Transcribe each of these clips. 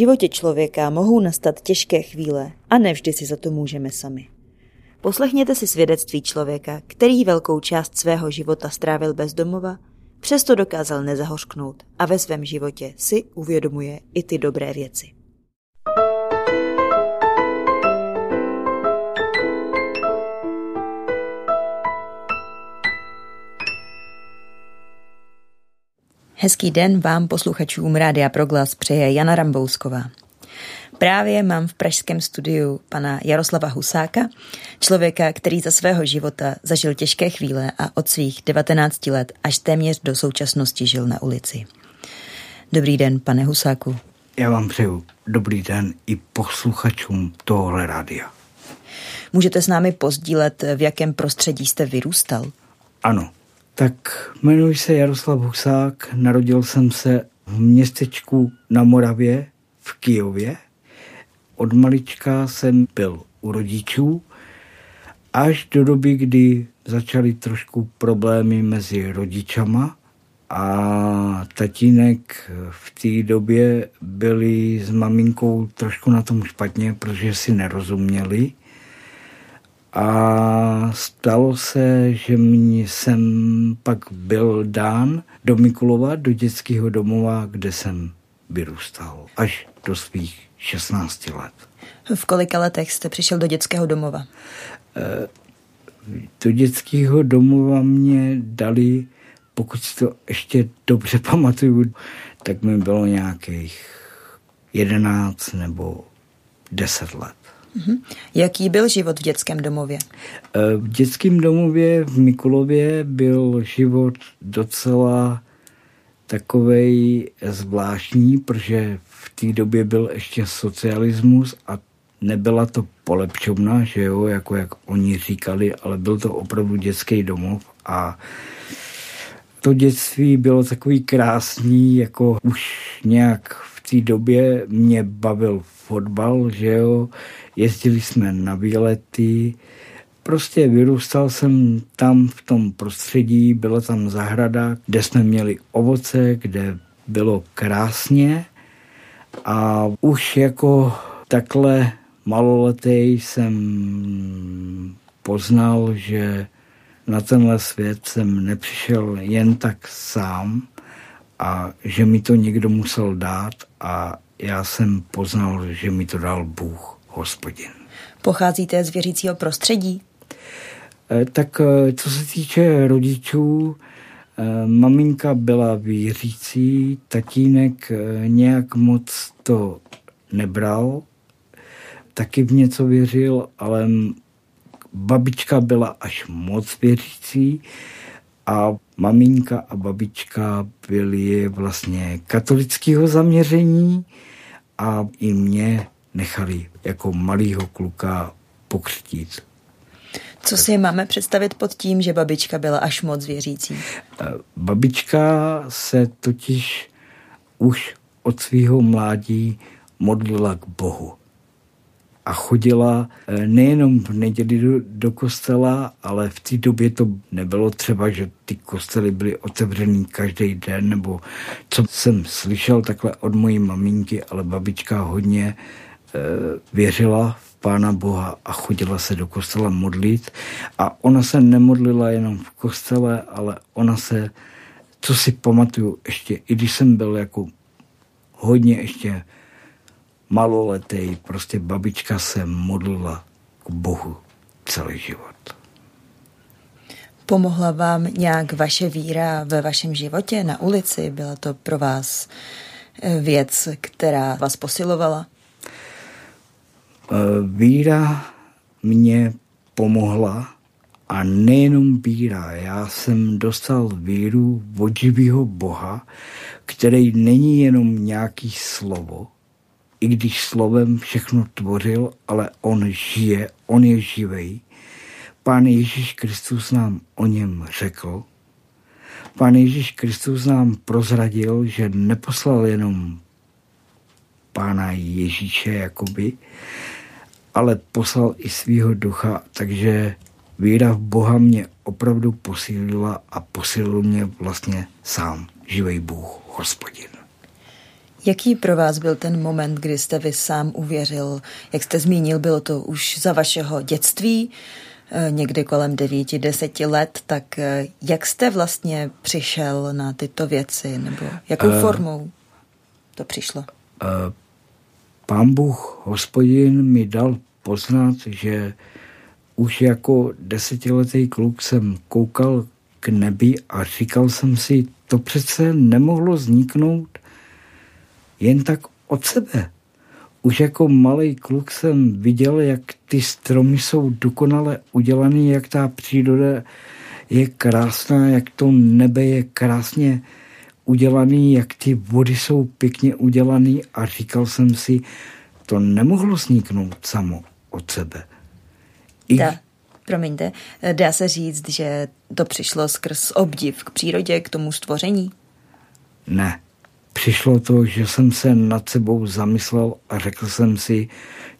Životě člověka mohou nastat těžké chvíle a nevždy si za to můžeme sami. Poslechněte si svědectví člověka, který velkou část svého života strávil bez domova, přesto dokázal nezahořknout a ve svém životě si uvědomuje i ty dobré věci. Hezký den vám posluchačům Rádia Proglas přeje Jana Rambousková. Právě mám v pražském studiu pana Jaroslava Husáka, člověka, který za svého života zažil těžké chvíle a od svých 19 let až téměř do současnosti žil na ulici. Dobrý den, pane Husáku. Já vám přeju dobrý den i posluchačům tohle rádia. Můžete s námi pozdílet, v jakém prostředí jste vyrůstal? Ano, tak jmenuji se Jaroslav Husák, narodil jsem se v městečku na Moravě v Kijově. Od malička jsem byl u rodičů, až do doby, kdy začaly trošku problémy mezi rodičama a tatínek v té době byli s maminkou trošku na tom špatně, protože si nerozuměli a stalo se, že mě jsem pak byl dán do Mikulova, do dětského domova, kde jsem vyrůstal až do svých 16 let. V kolika letech jste přišel do dětského domova? E, do dětského domova mě dali, pokud si to ještě dobře pamatuju, tak mi bylo nějakých 11 nebo 10 let. Mhm. Jaký byl život v dětském domově? Eh, v dětském domově v Mikulově byl život docela takovej zvláštní, protože v té době byl ještě socialismus a nebyla to polepčovna, že jo, jako jak oni říkali, ale byl to opravdu dětský domov a to dětství bylo takový krásný, jako už nějak té době mě bavil fotbal, že jo, jezdili jsme na výlety, prostě vyrůstal jsem tam v tom prostředí, byla tam zahrada, kde jsme měli ovoce, kde bylo krásně. A už jako takhle maloletý jsem poznal, že na tenhle svět jsem nepřišel jen tak sám a že mi to někdo musel dát a já jsem poznal, že mi to dal Bůh, hospodin. Pocházíte z věřícího prostředí? E, tak e, co se týče rodičů, e, maminka byla věřící, tatínek nějak moc to nebral, taky v něco věřil, ale babička byla až moc věřící a maminka a babička byly vlastně katolického zaměření a i mě nechali jako malýho kluka pokřtít. Co si máme představit pod tím, že babička byla až moc věřící? Eh, babička se totiž už od svého mládí modlila k Bohu a chodila eh, nejenom v neděli do, do kostela, ale v té době to nebylo třeba, že ty kostely byly otevřený každý den, nebo co jsem slyšel takhle od mojí maminky, ale babička hodně e, věřila v Pána Boha a chodila se do kostela modlit. A ona se nemodlila jenom v kostele, ale ona se, co si pamatuju ještě, i když jsem byl jako hodně ještě maloletý, prostě babička se modlila k Bohu celý život. Pomohla vám nějak vaše víra ve vašem životě na ulici? Byla to pro vás eh, věc, která vás posilovala? Eh, víra mě pomohla a nejenom víra. Já jsem dostal víru od živého Boha, který není jenom nějaký slovo, i když slovem všechno tvořil, ale on žije, on je živej. Pán Ježíš Kristus nám o něm řekl. Pán Ježíš Kristus nám prozradil, že neposlal jenom pána Ježíše jakoby, ale poslal i svého ducha, takže víra v Boha mě opravdu posílila a posílil mě vlastně sám, živej Bůh, hospodin. Jaký pro vás byl ten moment, kdy jste vy sám uvěřil? Jak jste zmínil, bylo to už za vašeho dětství, eh, někdy kolem devíti, deseti let, tak eh, jak jste vlastně přišel na tyto věci, nebo jakou uh, formou to přišlo? Uh, pán Bůh, hospodin, mi dal poznat, že už jako desetiletý kluk jsem koukal k nebi a říkal jsem si, to přece nemohlo vzniknout jen tak od sebe. Už jako malý kluk jsem viděl, jak ty stromy jsou dokonale udělané, jak ta příroda je krásná, jak to nebe je krásně udělaný, jak ty vody jsou pěkně udělané a říkal jsem si, to nemohlo sníknout samo od sebe. I... Dá, promiňte, dá se říct, že to přišlo skrz obdiv k přírodě, k tomu stvoření? Ne. Přišlo to, že jsem se nad sebou zamyslel a řekl jsem si,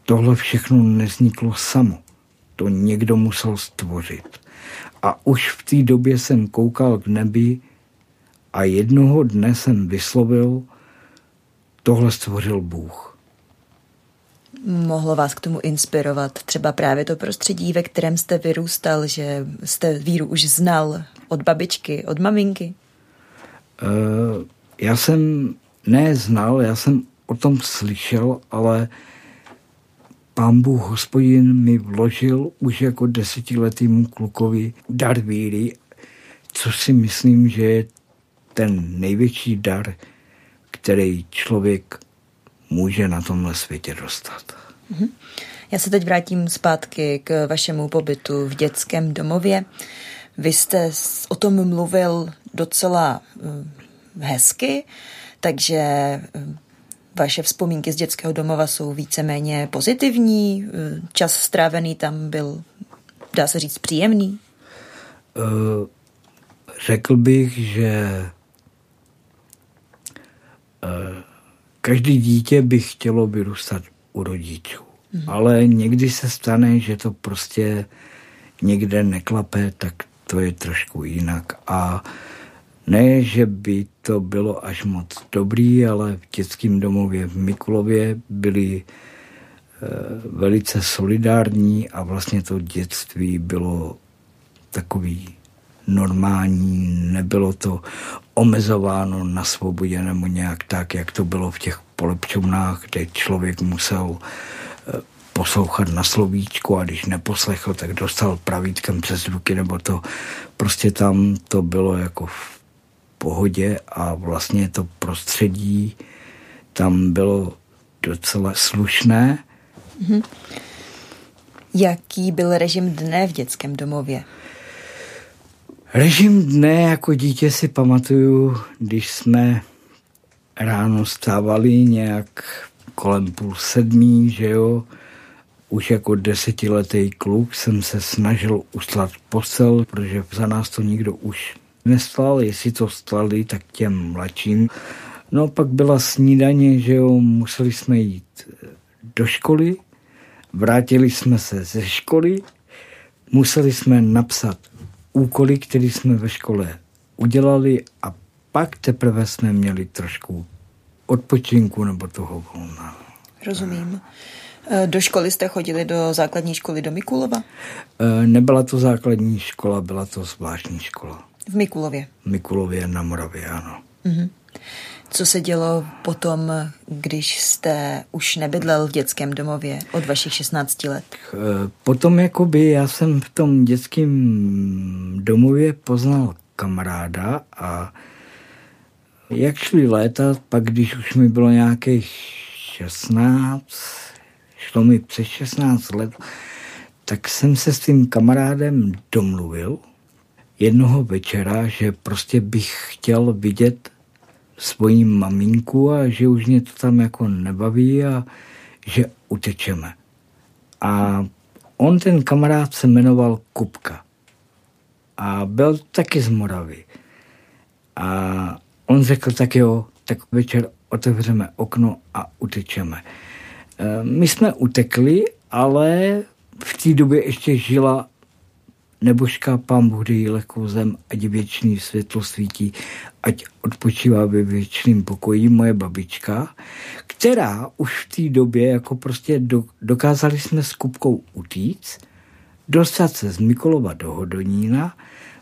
tohle všechno nezniklo samo. To někdo musel stvořit. A už v té době jsem koukal k nebi a jednoho dne jsem vyslovil, tohle stvořil Bůh. Mohlo vás k tomu inspirovat třeba právě to prostředí, ve kterém jste vyrůstal, že jste víru už znal od babičky, od maminky? Uh, já jsem neznal, já jsem o tom slyšel, ale pán Bůh hospodin mi vložil už jako desetiletýmu klukovi dar víry, což si myslím, že je ten největší dar, který člověk může na tomhle světě dostat. Mhm. Já se teď vrátím zpátky k vašemu pobytu v dětském domově. Vy jste o tom mluvil docela eh, hezky, takže eh, vaše vzpomínky z dětského domova jsou víceméně pozitivní, eh, čas strávený tam byl, dá se říct, příjemný? Řekl bych, že každý dítě by chtělo vyrůstat u rodičů. Hmm. Ale někdy se stane, že to prostě někde neklape, tak to je trošku jinak. A ne, že by to bylo až moc dobrý, ale v dětském domově v Mikulově byli e, velice solidární a vlastně to dětství bylo takový normální, nebylo to omezováno na svobodě nebo nějak tak, jak to bylo v těch polepčovnách, kde člověk musel eh, poslouchat na slovíčku a když neposlechl, tak dostal pravítkem přes ruky, nebo to. Prostě tam to bylo jako v pohodě a vlastně to prostředí tam bylo docela slušné. Mm-hmm. Jaký byl režim dne v dětském domově? Režim dne jako dítě si pamatuju, když jsme ráno stávali nějak kolem půl sedmí, že jo. Už jako desetiletý kluk jsem se snažil uslat postel, protože za nás to nikdo už nestlal, jestli to stlali, tak těm mladším. No pak byla snídaně, že jo, museli jsme jít do školy, vrátili jsme se ze školy, museli jsme napsat úkoly, které jsme ve škole udělali a pak teprve jsme měli trošku odpočinku nebo toho volna. Rozumím. E, do školy jste chodili do základní školy do Mikulova? E, nebyla to základní škola, byla to zvláštní škola. V Mikulově? V Mikulově na Moravě, ano. Mm-hmm. Co se dělo potom, když jste už nebydlel v dětském domově od vašich 16 let? E, potom jakoby já jsem v tom dětském domově poznal kamaráda a jak šli léta, pak když už mi bylo nějakých 16, šlo mi přes 16 let, tak jsem se s tím kamarádem domluvil jednoho večera, že prostě bych chtěl vidět svoji maminku a že už mě to tam jako nebaví a že utečeme. A on, ten kamarád, se jmenoval Kupka. A byl taky z Moravy. A on řekl, tak jo, tak večer otevřeme okno a utečeme. E, my jsme utekli, ale v té době ještě žila nebožka pán Bůh dej lehkou zem, ať věčný světlo svítí, ať odpočívá ve věčným pokoji moje babička, která už v té době jako prostě do, dokázali jsme s Kupkou utíct, dostat se z Mikolova do Hodonína,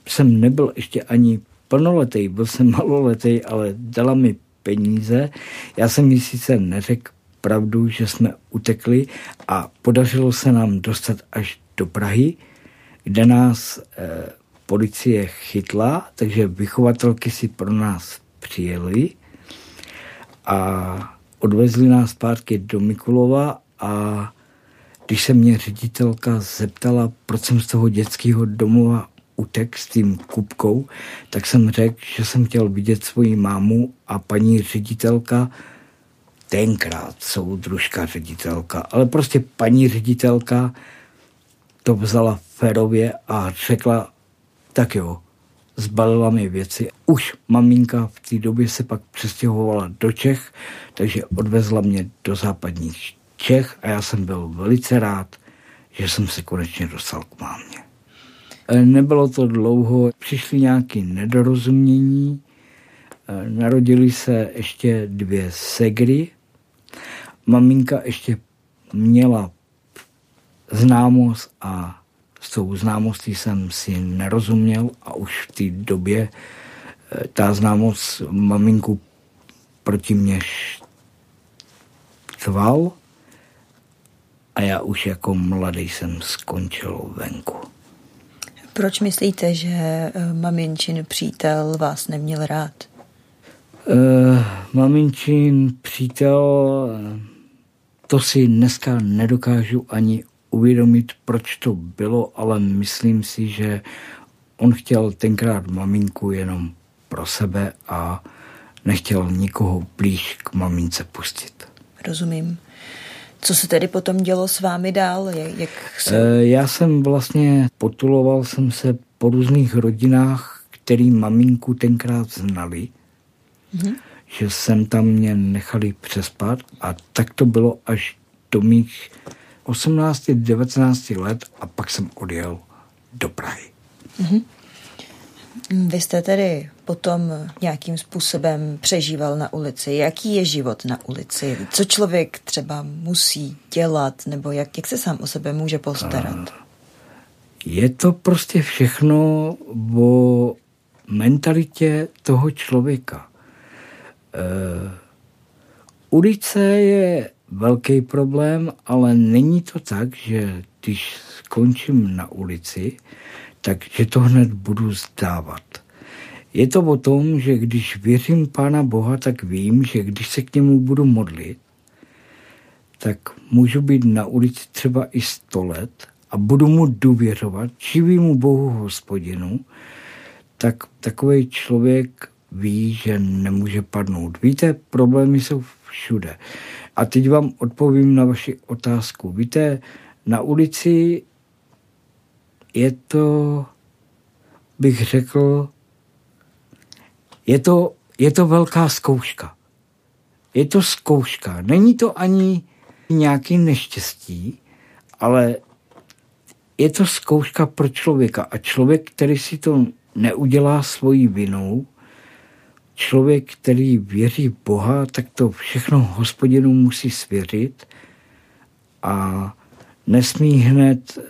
jsem nebyl ještě ani plnoletý, byl jsem maloletý, ale dala mi peníze. Já jsem jí sice neřekl pravdu, že jsme utekli a podařilo se nám dostat až do Prahy, kde nás eh, policie chytla, takže vychovatelky si pro nás přijeli a odvezli nás zpátky do Mikulova a když se mě ředitelka zeptala, proč jsem z toho dětského domova utek s tím kupkou, tak jsem řekl, že jsem chtěl vidět svoji mámu a paní ředitelka, tenkrát soudružka ředitelka, ale prostě paní ředitelka to vzala férově a řekla, tak jo, zbalila mi věci. Už maminka v té době se pak přestěhovala do Čech, takže odvezla mě do západních Čech a já jsem byl velice rád, že jsem se konečně dostal k mámě. E, nebylo to dlouho, přišly nějaké nedorozumění, e, narodili se ještě dvě segry. Maminka ještě měla známost a s tou známostí jsem si nerozuměl a už v té době e, ta známost maminku proti mě štval a já už jako mladý jsem skončil venku. Proč myslíte, že eh, maminčin přítel vás neměl rád? Uh, maminčin přítel, to si dneska nedokážu ani uvědomit, proč to bylo, ale myslím si, že on chtěl tenkrát maminku jenom pro sebe a nechtěl nikoho blíž k mamince pustit. Rozumím. Co se tedy potom dělo s vámi dál? Jak se... Eh, já jsem vlastně potuloval jsem se po různých rodinách, který maminku tenkrát znali, mm-hmm. že jsem tam mě nechali přespat a tak to bylo až do mých 18-19 let a pak jsem odjel do Prahy. Mm-hmm. Vy jste tedy potom nějakým způsobem přežíval na ulici. Jaký je život na ulici? Co člověk třeba musí dělat, nebo jak, jak se sám o sebe může postarat? Je to prostě všechno o mentalitě toho člověka. Uh, ulice je velký problém, ale není to tak, že když skončím na ulici, takže to hned budu zdávat. Je to o tom, že když věřím Pána Boha, tak vím, že když se k němu budu modlit, tak můžu být na ulici třeba i sto let a budu mu důvěřovat živýmu Bohu hospodinu, tak takový člověk ví, že nemůže padnout. Víte, problémy jsou všude. A teď vám odpovím na vaši otázku. Víte, na ulici je to, bych řekl, je to, je to velká zkouška. Je to zkouška. Není to ani nějaký neštěstí, ale je to zkouška pro člověka. A člověk, který si to neudělá svojí vinou, člověk, který věří v Boha, tak to všechno hospodinu musí svěřit a nesmí hned e,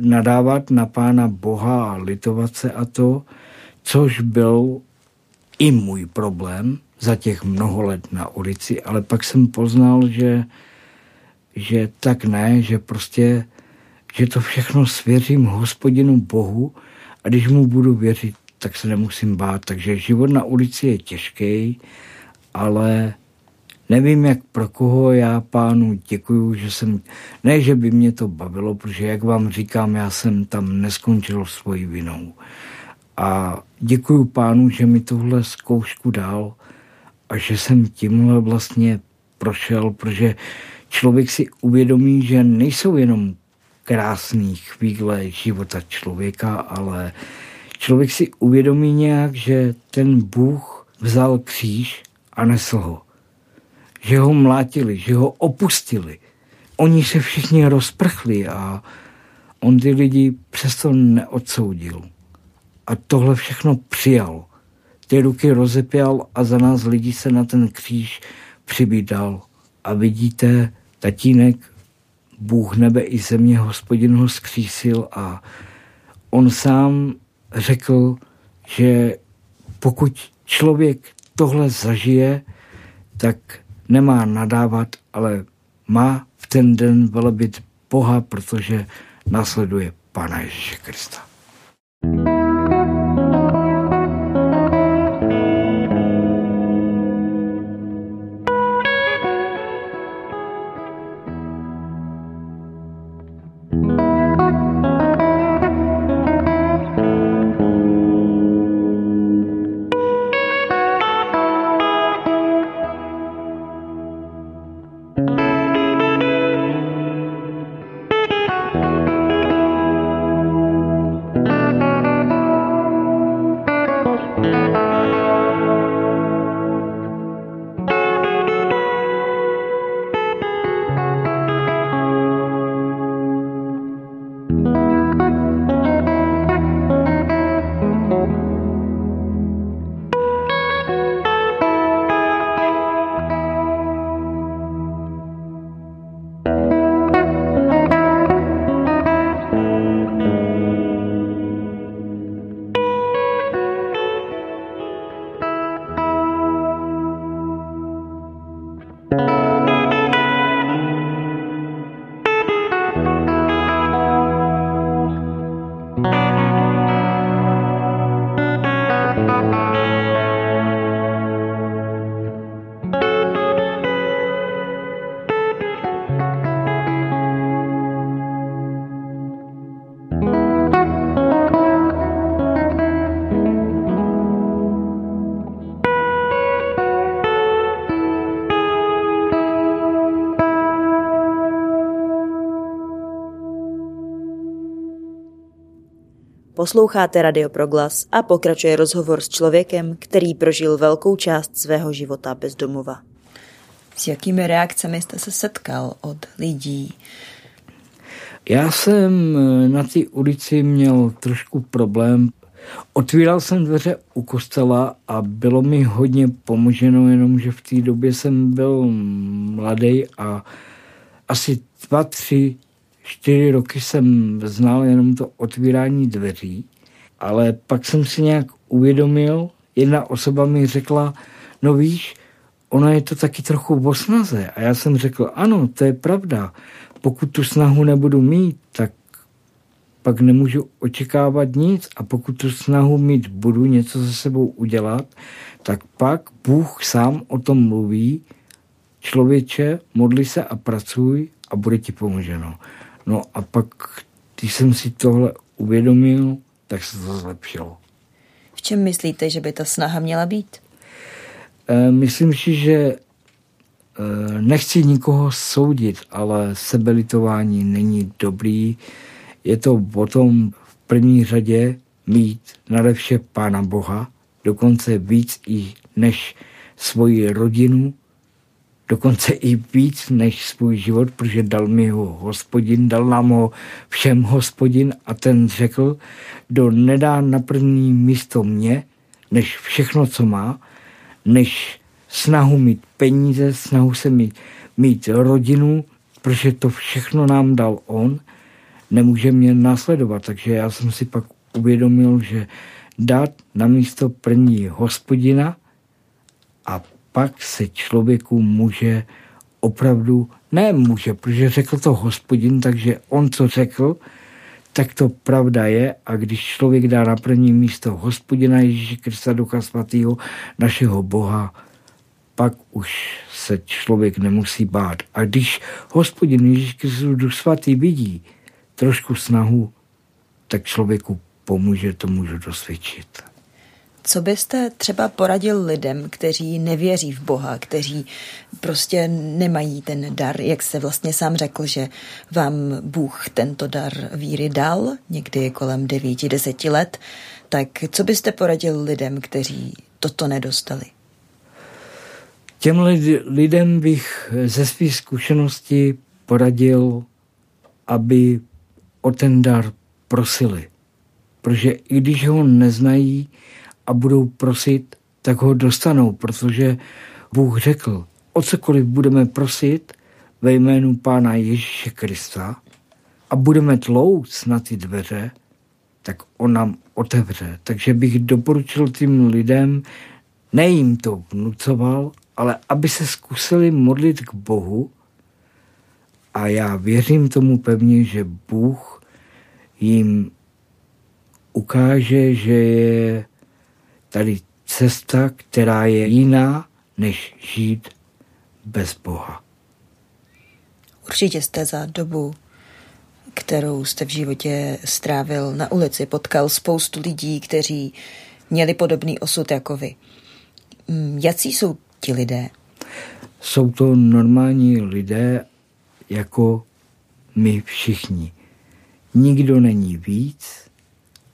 nadávat na pána Boha a litovat se a to, což byl i můj problém za těch mnoho let na ulici, ale pak jsem poznal, že, že tak ne, že prostě, že to všechno svěřím hospodinu Bohu a když mu budu věřit, tak se nemusím bát. Takže život na ulici je těžký, ale Nevím, jak pro koho já pánu děkuju, že jsem, ne, že by mě to bavilo, protože jak vám říkám, já jsem tam neskončil svojí vinou. A děkuju pánu, že mi tohle zkoušku dal a že jsem tímhle vlastně prošel, protože člověk si uvědomí, že nejsou jenom krásné chvíle života člověka, ale člověk si uvědomí nějak, že ten Bůh vzal kříž a nesl ho že ho mlátili, že ho opustili. Oni se všichni rozprchli a on ty lidi přesto neodsoudil. A tohle všechno přijal. Ty ruky rozepěl a za nás lidi se na ten kříž přibídal. A vidíte, tatínek, Bůh nebe i země, hospodin ho zkřísil a on sám řekl, že pokud člověk tohle zažije, tak nemá nadávat, ale má v ten den velebit Boha, protože následuje Pana Ježíše Krista. Posloucháte Radio Proglas a pokračuje rozhovor s člověkem, který prožil velkou část svého života bez domova. S jakými reakcemi jste se setkal od lidí? Já jsem eh, na té ulici měl trošku problém. Otvíral jsem dveře u kostela a bylo mi hodně pomoženo, jenomže v té době jsem byl mladý a asi dva, tři čtyři roky jsem znal jenom to otvírání dveří, ale pak jsem si nějak uvědomil, jedna osoba mi řekla, no víš, ono je to taky trochu o snaze. A já jsem řekl, ano, to je pravda. Pokud tu snahu nebudu mít, tak pak nemůžu očekávat nic a pokud tu snahu mít budu něco se sebou udělat, tak pak Bůh sám o tom mluví, člověče, modli se a pracuj a bude ti pomoženo. No a pak, když jsem si tohle uvědomil, tak se to zlepšilo. V čem myslíte, že by ta snaha měla být? E, myslím si, že e, nechci nikoho soudit, ale sebelitování není dobrý. Je to o tom v první řadě mít nadevše Pána Boha, dokonce víc i než svoji rodinu, dokonce i víc než svůj život, protože dal mi ho hospodin, dal nám ho všem hospodin a ten řekl, kdo nedá na první místo mě, než všechno, co má, než snahu mít peníze, snahu se mít, mít rodinu, protože to všechno nám dal on, nemůže mě následovat. Takže já jsem si pak uvědomil, že dát na místo první hospodina a pak se člověku může opravdu, ne může, protože řekl to hospodin, takže on co řekl, tak to pravda je a když člověk dá na první místo hospodina Ježíše Krista Ducha Svatého, našeho Boha, pak už se člověk nemusí bát. A když hospodin Ježíš Kristus Duch Svatý vidí trošku snahu, tak člověku pomůže, to můžu dosvědčit. Co byste třeba poradil lidem, kteří nevěří v Boha, kteří prostě nemají ten dar, jak se vlastně sám řekl, že vám Bůh tento dar víry dal, někdy kolem 9-10 let, tak co byste poradil lidem, kteří toto nedostali? Těm lidem bych ze svých zkušeností poradil, aby o ten dar prosili. Protože i když ho neznají a budou prosit, tak ho dostanou, protože Bůh řekl, o cokoliv budeme prosit ve jménu Pána Ježíše Krista a budeme tlouc na ty dveře, tak on nám otevře. Takže bych doporučil tím lidem, nejím to vnucoval, ale aby se zkusili modlit k Bohu a já věřím tomu pevně, že Bůh jim ukáže, že je tady cesta, která je jiná, než žít bez Boha. Určitě jste za dobu, kterou jste v životě strávil na ulici, potkal spoustu lidí, kteří měli podobný osud jako vy. Mm, jací jsou ti lidé? Jsou to normální lidé jako my všichni. Nikdo není víc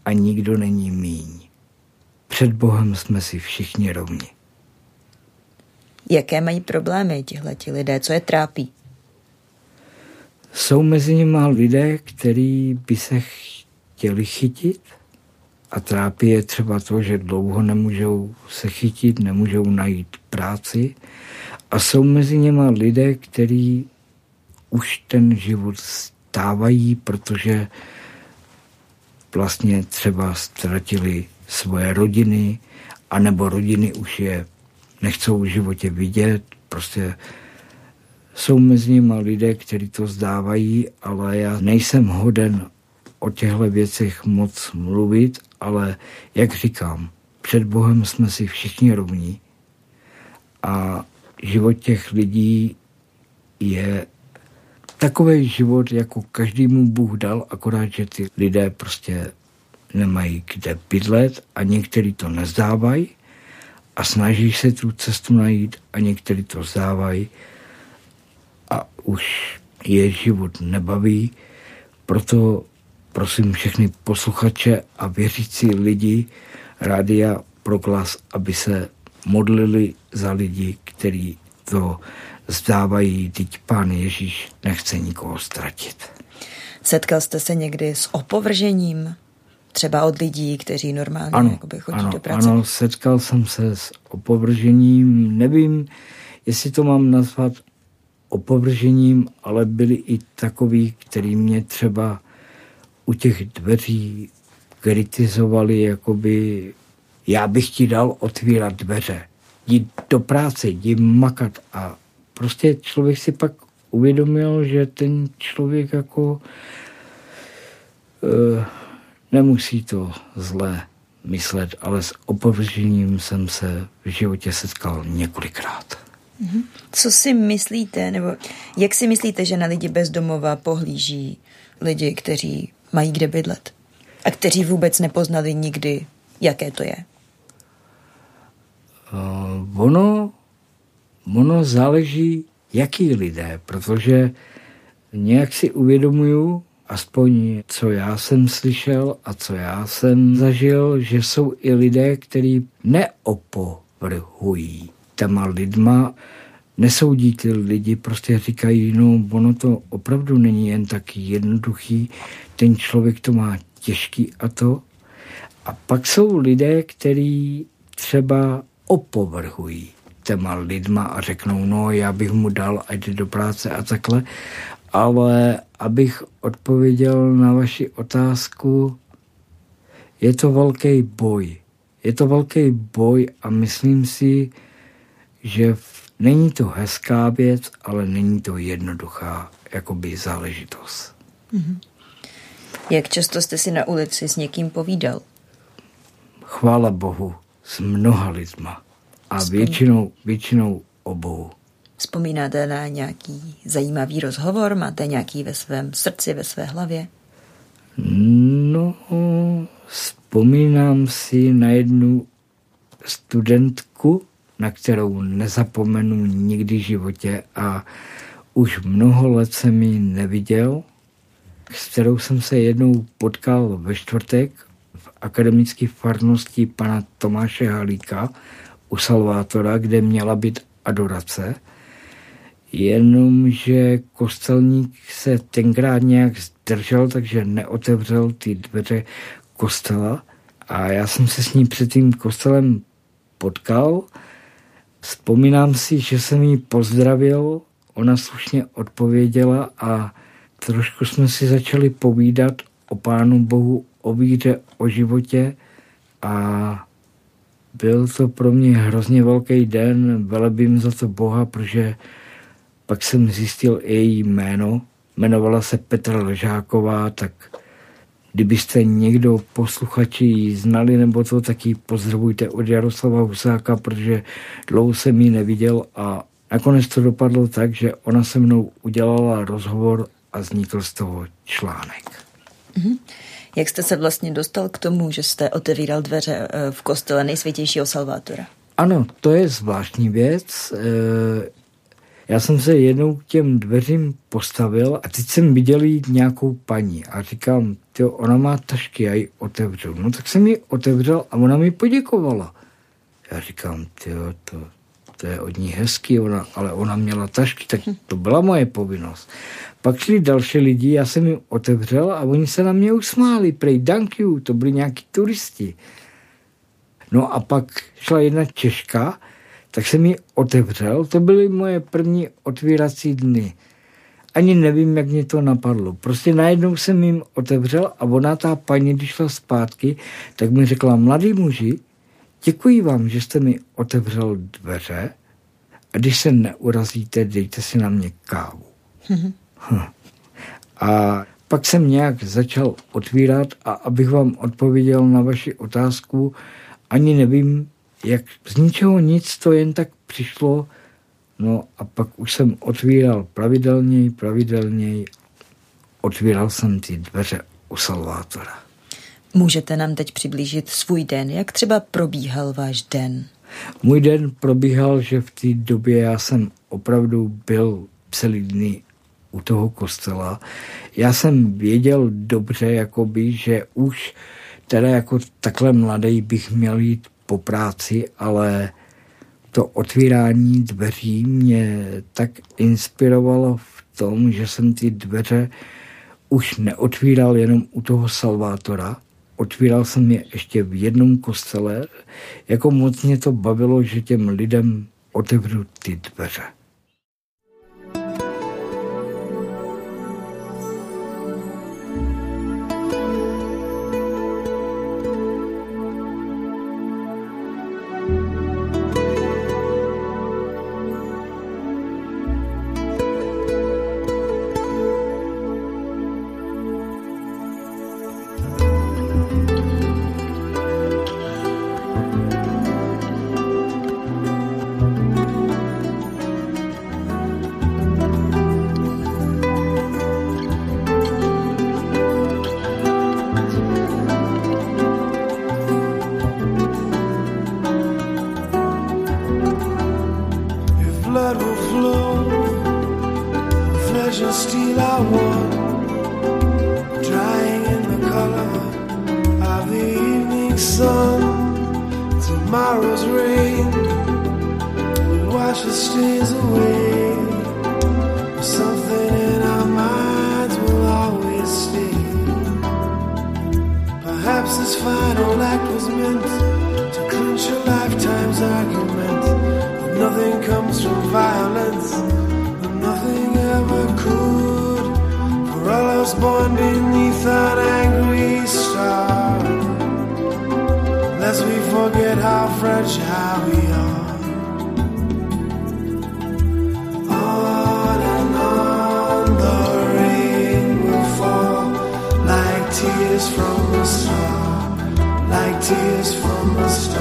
a nikdo není míň. Před Bohem jsme si všichni rovni. Jaké mají problémy tihleti lidé? Co je trápí? Jsou mezi nimi lidé, kteří by se chtěli chytit a trápí je třeba to, že dlouho nemůžou se chytit, nemůžou najít práci a jsou mezi nimi lidé, kteří už ten život stávají, protože vlastně třeba ztratili svoje rodiny, anebo rodiny už je nechcou v životě vidět, prostě jsou mezi nimi lidé, kteří to zdávají, ale já nejsem hoden o těchto věcech moc mluvit, ale jak říkám, před Bohem jsme si všichni rovní a život těch lidí je takový život, jako každému Bůh dal, akorát, že ty lidé prostě nemají kde bydlet a někteří to nezdávají a snaží se tu cestu najít a někteří to vzdávají a už je život nebaví. Proto prosím všechny posluchače a věřící lidi Rádia Proglas, aby se modlili za lidi, kteří to zdávají, teď pán Ježíš nechce nikoho ztratit. Setkal jste se někdy s opovržením? Třeba od lidí, kteří normálně ano, jakoby chodí ano, do práce? Ano, setkal jsem se s opovržením. Nevím, jestli to mám nazvat opovržením, ale byli i takoví, kteří mě třeba u těch dveří kritizovali, jakoby já bych ti dal otvírat dveře, jít do práce, jít makat a prostě člověk si pak uvědomil, že ten člověk jako uh, nemusí to zlé myslet, ale s opovržením jsem se v životě setkal několikrát. Mhm. Co si myslíte, nebo jak si myslíte, že na lidi bez domova pohlíží lidi, kteří mají kde bydlet a kteří vůbec nepoznali nikdy, jaké to je? Uh, ono, ono záleží, jaký lidé, protože nějak si uvědomuju, aspoň co já jsem slyšel a co já jsem zažil, že jsou i lidé, kteří neopovrhují těma lidma, nesoudí ty lidi, prostě říkají, no ono to opravdu není jen tak jednoduchý, ten člověk to má těžký a to. A pak jsou lidé, kteří třeba opovrhují těma lidma a řeknou, no já bych mu dal, ať jde do práce a takhle ale abych odpověděl na vaši otázku, je to velký boj. Je to velký boj a myslím si, že není to hezká věc, ale není to jednoduchá jakoby záležitost. Mm-hmm. Jak často jste si na ulici s někým povídal? Chvála Bohu, s mnoha lidma. A většinou, většinou obou. Vzpomínáte na nějaký zajímavý rozhovor? Máte nějaký ve svém srdci, ve své hlavě? No, vzpomínám si na jednu studentku, na kterou nezapomenu nikdy v životě a už mnoho let jsem ji neviděl, s kterou jsem se jednou potkal ve čtvrtek v akademické farnosti pana Tomáše Halíka u Salvátora, kde měla být adorace jenomže kostelník se tenkrát nějak držel, takže neotevřel ty dveře kostela. A já jsem se s ní před tím kostelem potkal. Vzpomínám si, že jsem jí pozdravil, ona slušně odpověděla a trošku jsme si začali povídat o Pánu Bohu, o víře, o životě a byl to pro mě hrozně velký den, velebím za to Boha, protože pak jsem zjistil i její jméno. Jmenovala se Petra Ležáková, tak kdybyste někdo posluchači ji znali nebo to, tak ji pozdravujte od Jaroslava Husáka, protože dlouho jsem ji neviděl a nakonec to dopadlo tak, že ona se mnou udělala rozhovor a vznikl z toho článek. Mm-hmm. Jak jste se vlastně dostal k tomu, že jste otevíral dveře eh, v kostele nejsvětějšího Salvátora? Ano, to je zvláštní věc. Já jsem se jednou k těm dveřím postavil a teď jsem viděl jít nějakou paní a říkám, tyjo, ona má tašky, já ji otevřu. No tak jsem ji otevřel a ona mi poděkovala. Já říkám, tyjo, to, to je od ní hezký, ona, ale ona měla tašky, tak to byla moje povinnost. Pak šli další lidi, já jsem jim otevřel a oni se na mě usmáli, prej thank you, to byli nějaký turisti. No a pak šla jedna Češka, tak jsem ji otevřel, to byly moje první otvírací dny. Ani nevím, jak mě to napadlo. Prostě najednou jsem jim otevřel a ona, ta paní, když šla zpátky, tak mi řekla, mladý muži, děkuji vám, že jste mi otevřel dveře a když se neurazíte, dejte si na mě kávu. A pak jsem nějak začal otvírat a abych vám odpověděl na vaši otázku, ani nevím, jak z ničeho nic to jen tak přišlo, no a pak už jsem otvíral pravidelněji, pravidelněji, otvíral jsem ty dveře u Salvátora. Můžete nám teď přiblížit svůj den? Jak třeba probíhal váš den? Můj den probíhal, že v té době já jsem opravdu byl celý dny u toho kostela. Já jsem věděl dobře, jakoby, že už teda jako takhle mladý bych měl jít po práci, ale to otvírání dveří mě tak inspirovalo v tom, že jsem ty dveře už neotvíral jenom u toho Salvátora, otvíral jsem je ještě v jednom kostele, jako moc mě to bavilo, že těm lidem otevřu ty dveře. tears from the storm.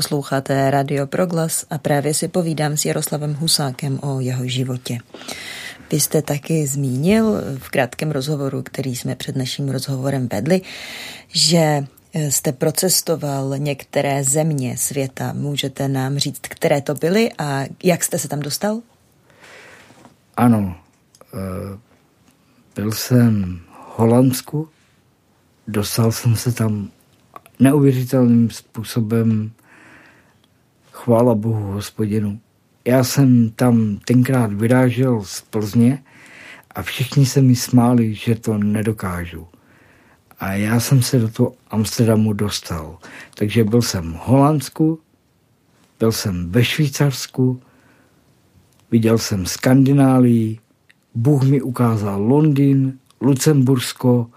Posloucháte Radio Proglas a právě si povídám s Jaroslavem Husákem o jeho životě. Vy jste taky zmínil v krátkém rozhovoru, který jsme před naším rozhovorem vedli, že jste procestoval některé země světa. Můžete nám říct, které to byly a jak jste se tam dostal? Ano, eh, byl jsem v Holandsku, dostal jsem se tam neuvěřitelným způsobem chvála Bohu hospodinu. Já jsem tam tenkrát vyrážel z Plzně a všichni se mi smáli, že to nedokážu. A já jsem se do toho Amsterdamu dostal. Takže byl jsem v Holandsku, byl jsem ve Švýcarsku, viděl jsem Skandinávii, Bůh mi ukázal Londýn, Lucembursko,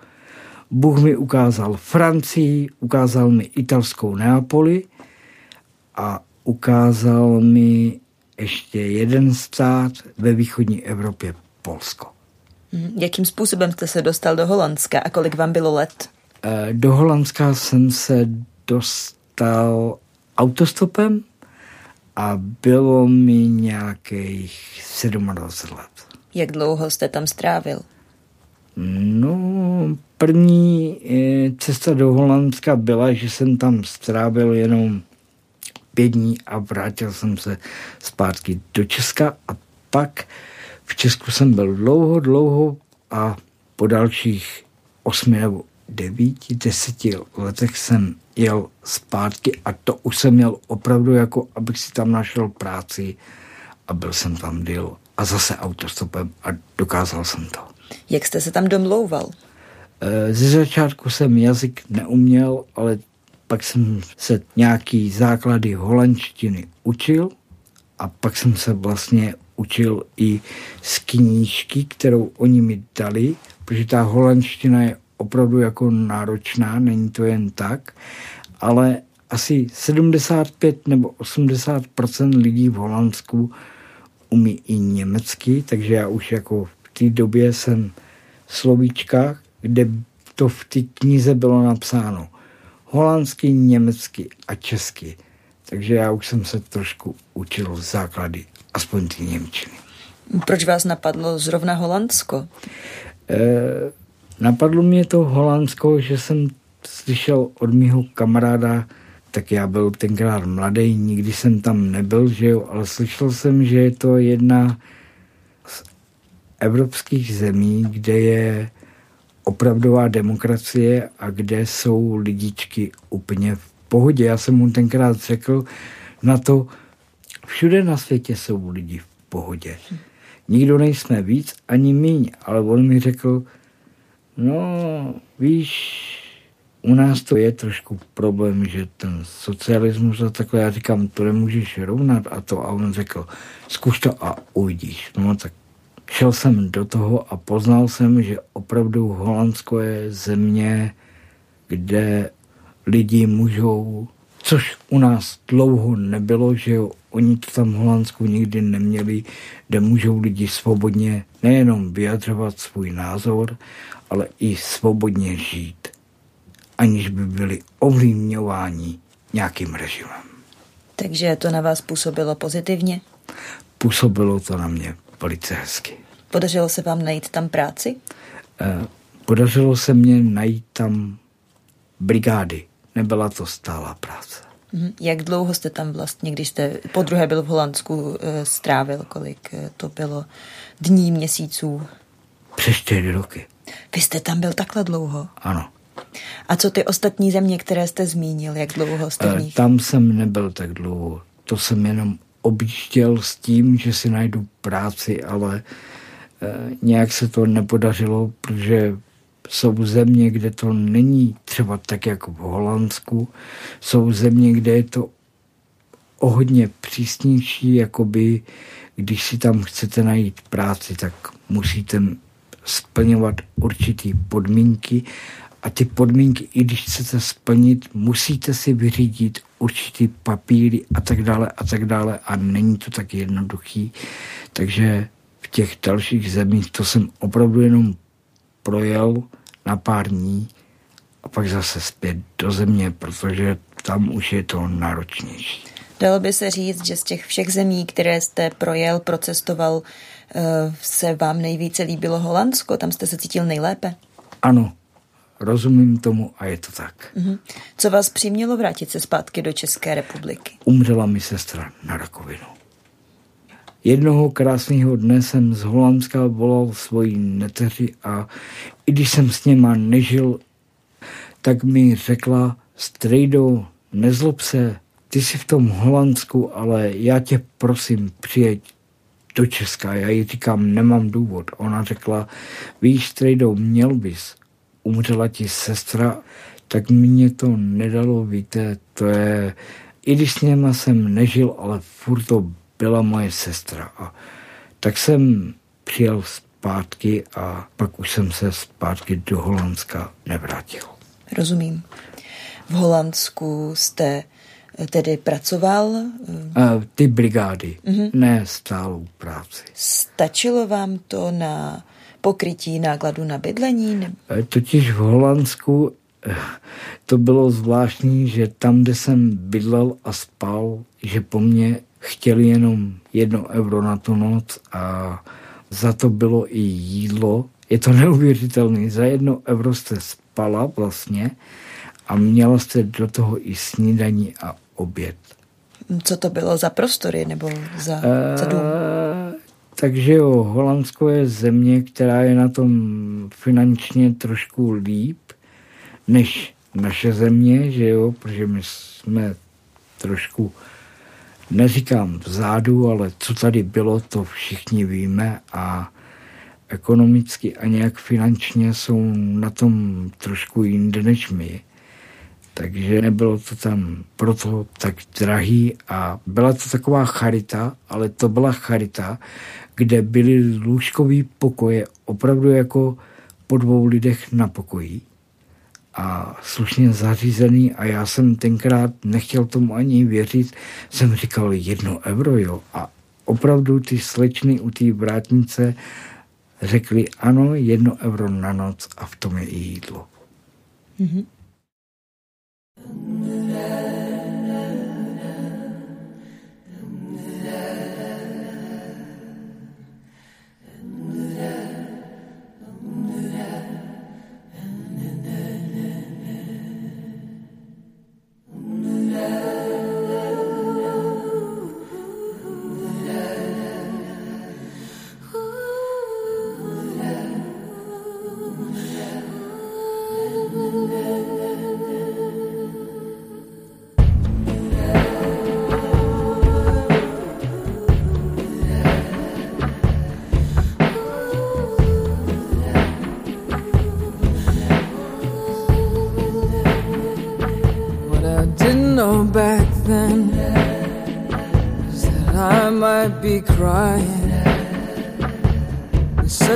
Bůh mi ukázal Francii, ukázal mi italskou Neapoli a ukázal mi ještě jeden stát ve východní Evropě, Polsko. Mhm. Jakým způsobem jste se dostal do Holandska a kolik vám bylo let? Eh, do Holandska jsem se dostal autostopem a bylo mi nějakých 27 let. Jak dlouho jste tam strávil? No, první eh, cesta do Holandska byla, že jsem tam strávil jenom pět dní a vrátil jsem se zpátky do Česka a pak v Česku jsem byl dlouho, dlouho a po dalších osmi nebo devíti, deseti letech jsem jel zpátky a to už jsem měl opravdu jako, abych si tam našel práci a byl jsem tam díl a zase autostopem a dokázal jsem to. Jak jste se tam domlouval? Eh, ze začátku jsem jazyk neuměl, ale pak jsem se nějaký základy holandštiny učil a pak jsem se vlastně učil i z knížky, kterou oni mi dali, protože ta holandština je opravdu jako náročná, není to jen tak, ale asi 75 nebo 80% lidí v Holandsku umí i německy, takže já už jako v té době jsem slovíčka, kde to v té knize bylo napsáno holandsky, německy a česky. Takže já už jsem se trošku učil základy, aspoň ty němčiny. Proč vás napadlo zrovna Holandsko? E, napadlo mě to Holandsko, že jsem slyšel od mého kamaráda, tak já byl tenkrát mladý, nikdy jsem tam nebyl, že jo, ale slyšel jsem, že je to jedna z evropských zemí, kde je opravdová demokracie a kde jsou lidičky úplně v pohodě. Já jsem mu tenkrát řekl na to, všude na světě jsou lidi v pohodě. Nikdo nejsme víc ani míň, ale on mi řekl, no víš, u nás to je trošku problém, že ten socialismus a takhle, já říkám, to nemůžeš rovnat a to. A on řekl, zkuš to a uvidíš. No tak šel jsem do toho a poznal jsem, že opravdu Holandsko je země, kde lidi můžou, což u nás dlouho nebylo, že jo, oni to tam v Holandsku nikdy neměli, kde můžou lidi svobodně nejenom vyjadřovat svůj názor, ale i svobodně žít, aniž by byli ovlivňováni nějakým režimem. Takže to na vás působilo pozitivně? Působilo to na mě velice hezky. Podařilo se vám najít tam práci? Eh, podařilo se mně najít tam brigády. Nebyla to stálá práce. Mhm. Jak dlouho jste tam vlastně, když jste po druhé byl v Holandsku, eh, strávil? Kolik eh, to bylo dní, měsíců? Přes čtyři roky. Vy jste tam byl takhle dlouho? Ano. A co ty ostatní země, které jste zmínil, jak dlouho jste v nich? Tam jsem nebyl tak dlouho. To jsem jenom objížděl s tím, že si najdu práci, ale eh, nějak se to nepodařilo, protože jsou země, kde to není třeba tak jako v Holandsku. Jsou země, kde je to o hodně přísnější, jakoby když si tam chcete najít práci, tak musíte splňovat určitý podmínky a ty podmínky, i když chcete splnit, musíte si vyřídit určitý papíry a tak dále a tak dále a není to tak jednoduchý. Takže v těch dalších zemích to jsem opravdu jenom projel na pár dní a pak zase zpět do země, protože tam už je to náročnější. Dalo by se říct, že z těch všech zemí, které jste projel, procestoval, eh, se vám nejvíce líbilo Holandsko? Tam jste se cítil nejlépe? Ano, rozumím tomu a je to tak. Mhm. Co vás přimělo vrátit se zpátky do České republiky? Umřela mi sestra na rakovinu. Jednoho krásného dne jsem z Holandska volal svoji neteři a i když jsem s něma nežil, tak mi řekla, strejdo, nezlob se, ty jsi v tom Holandsku, ale já tě prosím, přijeď do Česka. Já jí říkám, nemám důvod. Ona řekla, víš, strejdo, měl bys. Umřela ti sestra, tak mě to nedalo, víte, to je, i když s něma jsem nežil, ale furt to byla moje sestra. A tak jsem přijel zpátky a pak už jsem se zpátky do Holandska nevrátil. Rozumím. V Holandsku jste eh, tedy pracoval. eh, A ty brigády, mm-hmm. ne stálou práci. Stačilo vám to na pokrytí nákladu na bydlení? Ne- E, Totiž v Holandsku eh, to bylo zvláštní, že tam, kde jsem bydlel a spal, že po mně chtěli jenom jedno euro na tu noc a za to bylo i jídlo. Je to neuvěřitelné. Za jedno euro jste spala vlastně a měla jste do toho i snídaní a oběd. Co to bylo za prostory nebo za, za dům? Takže jo, Holandsko je země, která je na tom finančně trošku líp než naše země, že jo, protože my jsme trošku, neříkám vzadu, ale co tady bylo, to všichni víme a ekonomicky a nějak finančně jsou na tom trošku jinde než my. Takže nebylo to tam proto tak drahý a byla to taková charita, ale to byla charita, kde byly lůžkové pokoje opravdu jako po dvou lidech na pokoji a slušně zařízený a já jsem tenkrát nechtěl tomu ani věřit, jsem říkal jedno euro, jo. A opravdu ty slečny u té vrátnice řekli ano, jedno euro na noc a v tom je i jídlo. What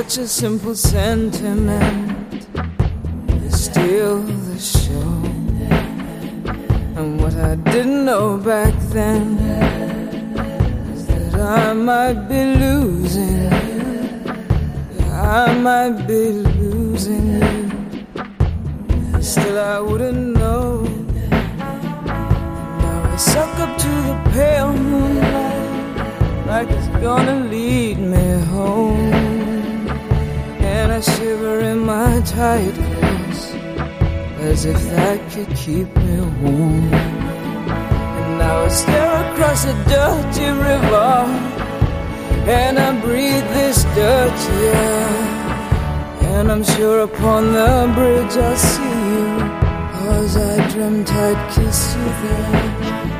such a simple sentiment if that could keep me warm. And now I stare across a dirty river and I breathe this dirty air. And I'm sure upon the bridge I'll see you, cause I dreamt I'd kiss you there.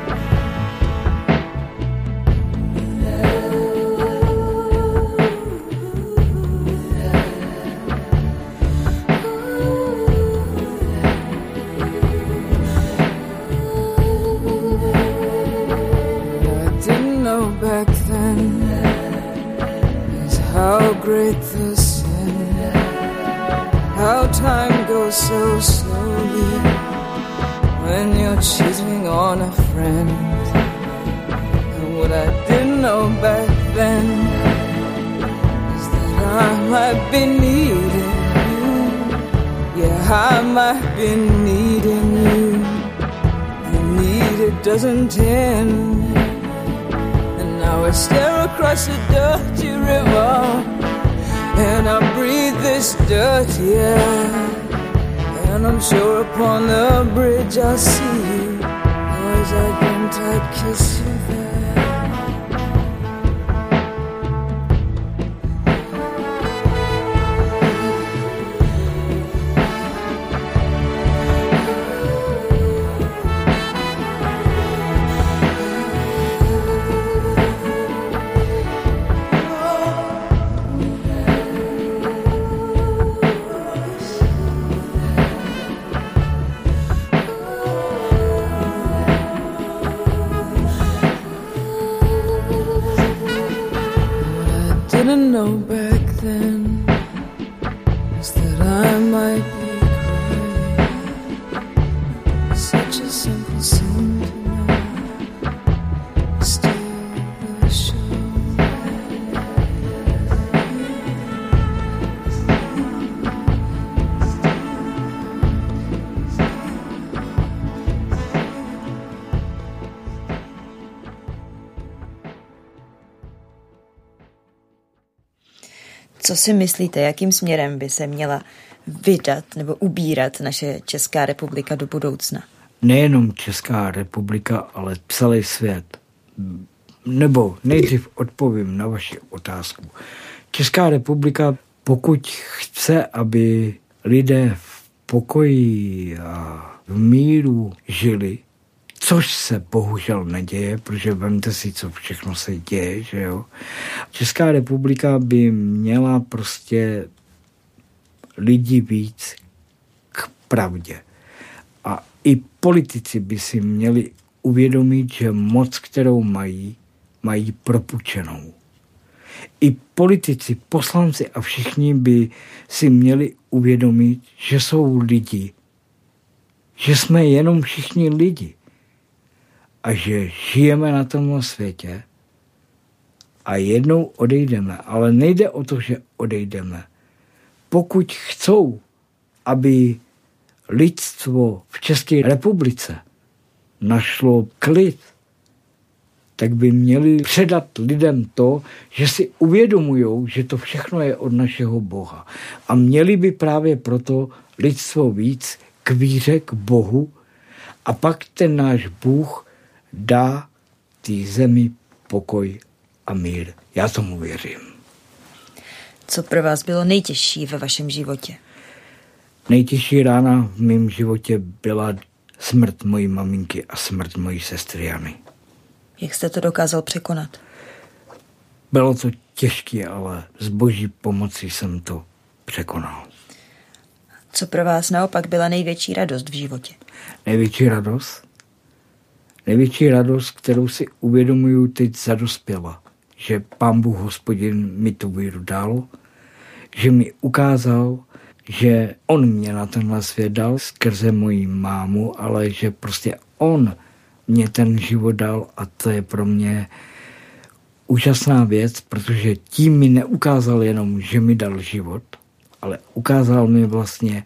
Co si myslíte, jakým směrem by se měla vydat nebo ubírat naše Česká republika do budoucna? Nejenom Česká republika, ale celý svět. Nebo nejdřív odpovím na vaši otázku. Česká republika, pokud chce, aby lidé v pokoji a v míru žili, což se bohužel neděje, protože vemte si, co všechno se děje, že jo. Česká republika by měla prostě lidi víc k pravdě. A i politici by si měli uvědomit, že moc, kterou mají, mají propučenou. I politici, poslanci a všichni by si měli uvědomit, že jsou lidi, že jsme jenom všichni lidi a že žijeme na tomhle světě a jednou odejdeme. Ale nejde o to, že odejdeme. Pokud chcou, aby lidstvo v České republice našlo klid, tak by měli předat lidem to, že si uvědomují, že to všechno je od našeho Boha. A měli by právě proto lidstvo víc k víře, k Bohu a pak ten náš Bůh dá té zemi pokoj a mír. Já tomu věřím. Co pro vás bylo nejtěžší ve vašem životě? Nejtěžší rána v mém životě byla smrt mojí maminky a smrt mojí sestry Jany. Jak jste to dokázal překonat? Bylo to těžké, ale s boží pomocí jsem to překonal. Co pro vás naopak byla největší radost v životě? Největší radost? Největší radost, kterou si uvědomuju teď zadospěla, že pán Bůh hospodin mi tu víru dal, že mi ukázal, že on mě na tenhle svět dal skrze moji mámu, ale že prostě on mě ten život dal a to je pro mě úžasná věc, protože tím mi neukázal jenom, že mi dal život, ale ukázal mi vlastně,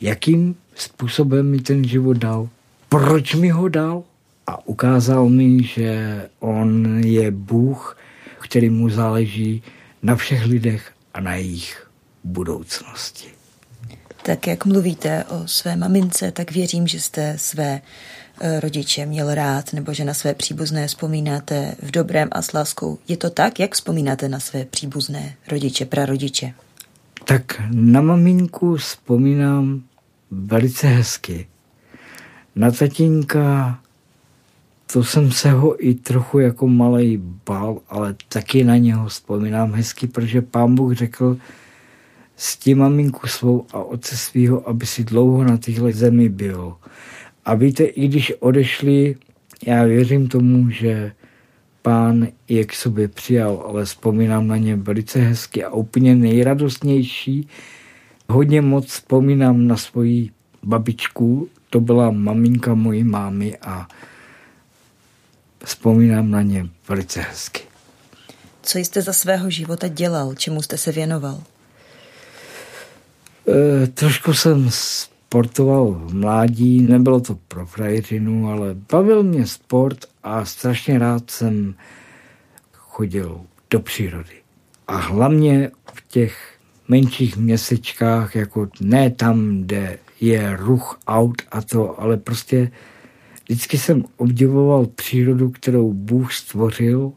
jakým způsobem mi ten život dal, proč mi ho dal a ukázal mi, že on je Bůh, který mu záleží na všech lidech a na jejich budoucnosti. Tak jak mluvíte o své mamince, tak věřím, že jste své eh, rodiče měl rád, nebo že na své příbuzné vzpomínáte v dobrém a s láskou. Je to tak? Jak vzpomínáte na své příbuzné rodiče, prarodiče? Tak na maminku vzpomínám velice hezky. Na tatínka to jsem se ho i trochu jako malej bál, ale taky na něho vzpomínám hezky, protože pán Bůh řekl, s maminku svou a otce svého, aby si dlouho na téhle zemi byl. A víte, i když odešli, já věřím tomu, že pán je k sobě přijal, ale vzpomínám na ně velice hezky a úplně nejradostnější. Hodně moc vzpomínám na svoji babičku, to byla maminka mojí mámy a vzpomínám na ně velice hezky. Co jste za svého života dělal? Čemu jste se věnoval? E, trošku jsem sportoval v mládí, nebylo to pro frajeřinu, ale bavil mě sport a strašně rád jsem chodil do přírody. A hlavně v těch menších městečkách, jako ne tam, kde je ruch aut a to, ale prostě vždycky jsem obdivoval přírodu, kterou Bůh stvořil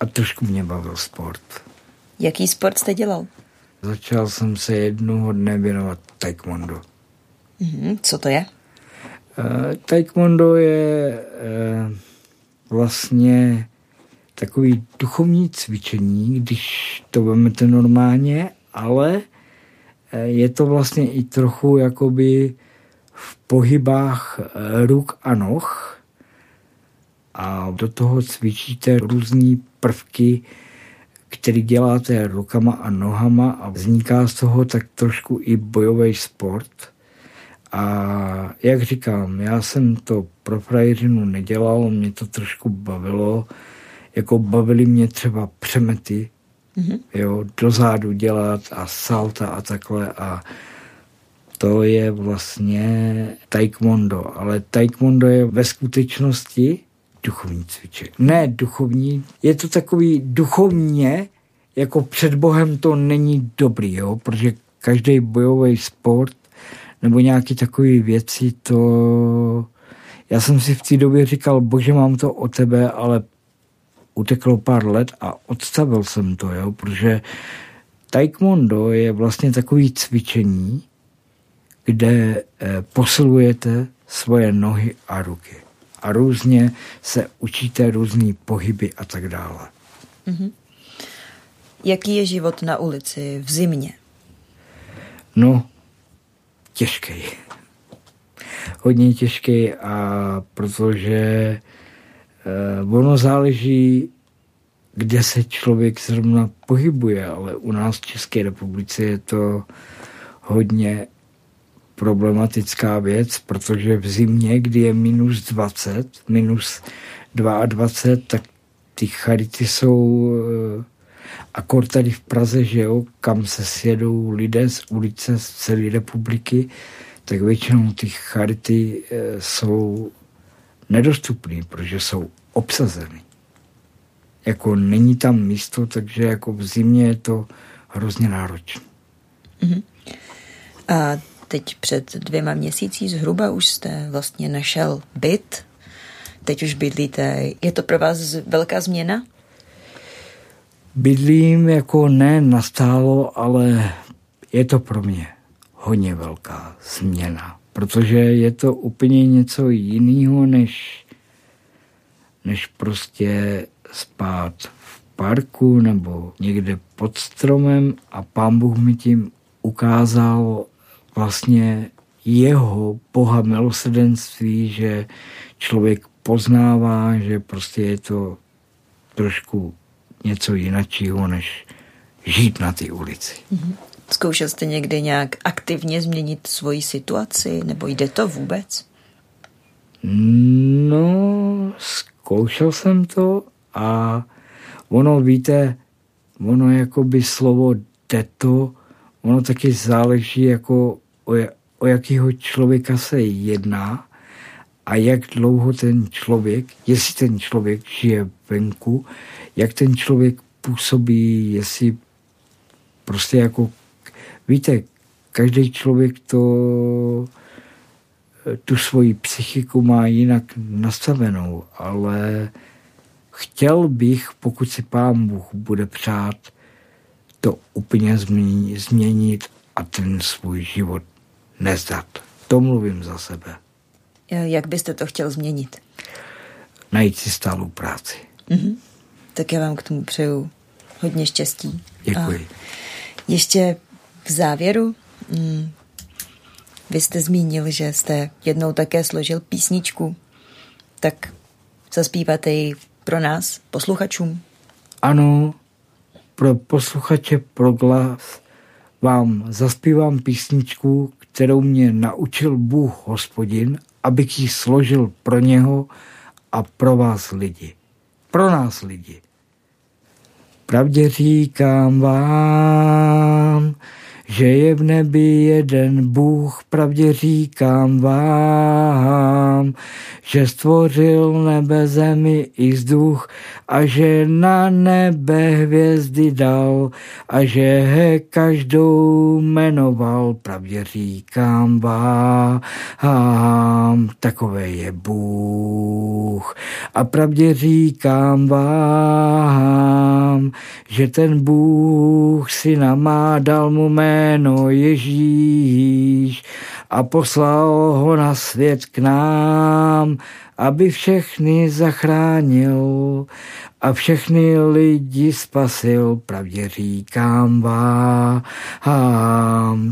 a trošku mě bavil sport. Jaký sport jste dělal? Začal jsem se jednoho dne věnovat taekwondo. Mhm, co to je? Uh, taekwondo je uh, vlastně takový duchovní cvičení, když to vezmete normálně, ale eh, je to vlastně i trochu jakoby v pohybách ruk a noh a do toho cvičíte různé prvky, který děláte rukama a nohama a vzniká z toho tak trošku i bojový sport. A jak říkám, já jsem to pro frajeřinu nedělal, mě to trošku bavilo, jako bavily mě třeba přemety, mm-hmm. jo, dozadu dělat a salta a takhle a to je vlastně taekwondo, ale taekwondo je ve skutečnosti duchovní cvičení. Ne duchovní, je to takový duchovně, jako před Bohem to není dobrý, jo, protože každý bojový sport nebo nějaký takový věci, to já jsem si v té době říkal, bože, mám to o tebe, ale uteklo pár let a odstavil jsem to, jo, protože taekwondo je vlastně takový cvičení, kde eh, posilujete svoje nohy a ruky a různě se učíte různý pohyby a tak dále. Mm-hmm. Jaký je život na ulici v zimě? No, těžký. Hodně těžký a protože eh, ono záleží, kde se člověk zrovna pohybuje, ale u nás v České republice je to hodně problematická věc, protože v zimě, kdy je minus 20, minus 22, tak ty charity jsou eh, akor tady v Praze, že jo, kam se sjedou lidé z ulice z celé republiky, tak většinou ty charity eh, jsou nedostupné, protože jsou obsazeny. Jako není tam místo, takže jako v zimě je to hrozně náročné. Mm-hmm. A teď před dvěma měsící zhruba už jste vlastně našel byt, teď už bydlíte. Je to pro vás velká změna? Bydlím jako ne nastálo, ale je to pro mě hodně velká změna, protože je to úplně něco jiného, než, než prostě spát v parku nebo někde pod stromem a pán Bůh mi tím ukázal vlastně jeho Boha milosedenství, že člověk poznává, že prostě je to trošku něco jiného, než žít na té ulici. Mm-hmm. Zkoušel jste někdy nějak aktivně změnit svoji situaci, nebo jde to vůbec? No, zkoušel jsem to a ono, víte, ono jako by slovo to, ono taky záleží jako o, o jakého člověka se jedná a jak dlouho ten člověk, jestli ten člověk žije venku, jak ten člověk působí, jestli prostě jako, víte, každý člověk to tu svoji psychiku má jinak nastavenou, ale chtěl bych, pokud si pán Bůh bude přát, to úplně změnit a ten svůj život nezdat. To mluvím za sebe. Jak byste to chtěl změnit? Najít si stálou práci. Mm-hmm. Tak já vám k tomu přeju hodně štěstí. Děkuji. A ještě v závěru, mm, vy jste zmínil, že jste jednou také složil písničku, tak zaspíváte ji pro nás, posluchačům? Ano, pro posluchače pro glas vám zaspívám písničku, kterou mě naučil Bůh hospodin, abych ji složil pro něho a pro vás lidi. Pro nás lidi. Pravdě říkám vám, že je v nebi jeden Bůh, pravdě říkám vám, že stvořil nebe, zemi i vzduch a že na nebe hvězdy dal a že he každou jmenoval, pravdě říkám vám, takové je Bůh. A pravdě říkám vám, že ten Bůh si má, dal mu jméno Ježíš a poslal ho na svět k nám, aby všechny zachránil a všechny lidi spasil, pravdě říkám vám,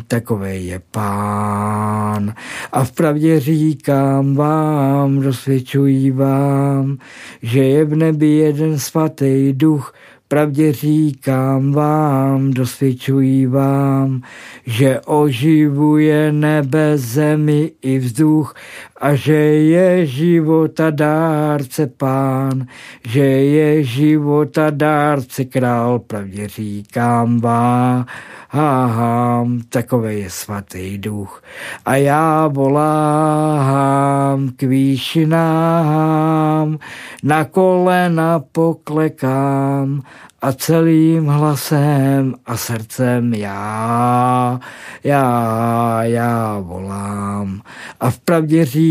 takové je pán. A v pravdě říkám vám, dosvědčuji vám, že je v nebi jeden svatý duch, Pravdě říkám vám, dosvědčuji vám, že oživuje nebe, zemi i vzduch a že je života dárce pán, že je života dárce král, pravdě říkám vám, háhám, takový je svatý duch. A já volám k výšinám, na kolena poklekám a celým hlasem a srdcem já, já, já volám. A vpravdě říkám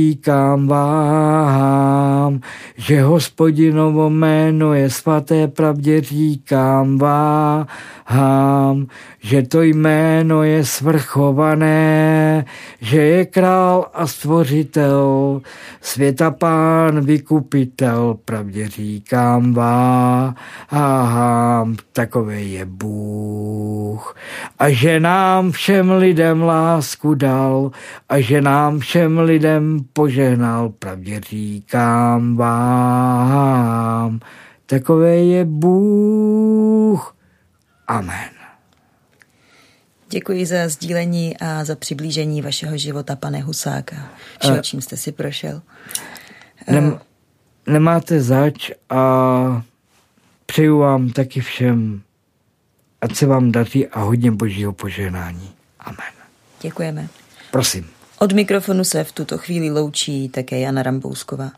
vám, že hospodinovo jméno je svaté, pravdě říkám vám, že to jméno je svrchované, že je král a stvořitel, světa pán, vykupitel, pravdě říkám vám, takový je Bůh. A že nám všem lidem lásku dal a že nám všem lidem požehnal, pravdě říkám vám, takový je Bůh. Amen. Děkuji za sdílení a za přiblížení vašeho života, pane Husáka. Všeho, čím jste si prošel. Nem, nemáte zač a přeju vám taky všem, ať se vám daří a hodně božího požehnání. Amen. Děkujeme. Prosím. Od mikrofonu se v tuto chvíli loučí také Jana Rambousková.